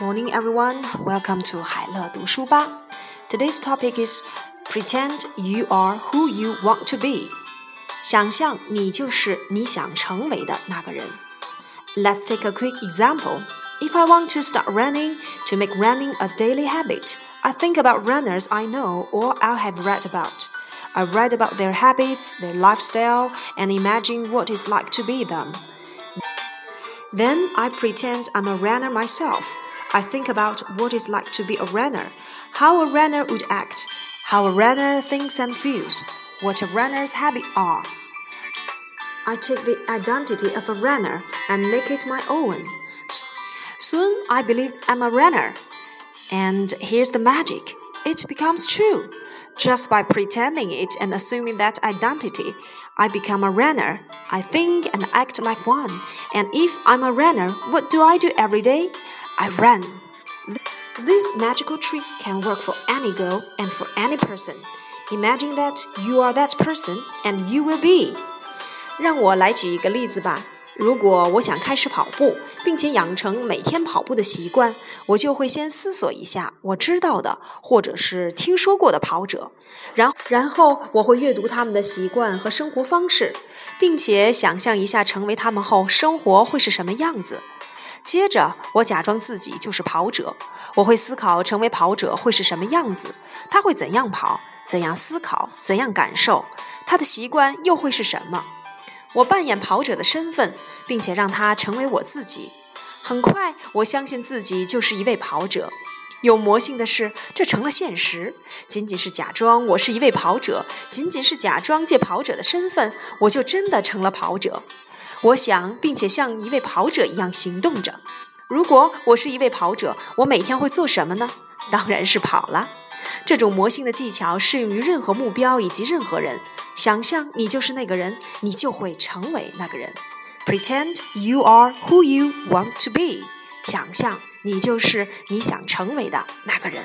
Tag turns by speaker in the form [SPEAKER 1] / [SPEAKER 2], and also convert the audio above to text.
[SPEAKER 1] Morning, everyone. Welcome to 海乐读书吧. Today's topic is pretend you are who you want to be. 想象你就是你想成为的那个人。Let's take a quick example. If I want to start running to make running a daily habit, I think about runners I know or I have read about. I read about their habits, their lifestyle, and imagine what it's like to be them. Then I pretend I'm a runner myself. I think about what it's like to be a runner, how a runner would act, how a runner thinks and feels, what a runner's habits are. I take the identity of a runner and make it my own. Soon I believe I'm a runner. And here's the magic it becomes true. Just by pretending it and assuming that identity, I become a runner. I think and act like one. And if I'm a runner, what do I do every day? I run. This magical trick can work for any girl and for any person. Imagine that you are that person and you will be. 让我来举一个例子吧。如果我想开始跑步，并且养成每天跑步的习惯，我就会先思索一下我知道的或者是听说过的跑者，然然后我会阅读他们的习惯和生活方式，并且想象一下成为他们后生活会是什么样子。接着，我假装自己就是跑者，我会思考成为跑者会是什么样子，他会怎样跑，怎样思考，怎样感受，他的习惯又会是什么。我扮演跑者的身份，并且让他成为我自己。很快，我相信自己就是一位跑者。有魔性的是，这成了现实。仅仅是假装我是一位跑者，仅仅是假装借跑者的身份，我就真的成了跑者。我想，并且像一位跑者一样行动着。如果我是一位跑者，我每天会做什么呢？当然是跑了。这种魔性的技巧适用于任何目标以及任何人。想象你就是那个人，你就会成为那个人。Pretend you are who you want to be。想象你就是你想成为的那个人。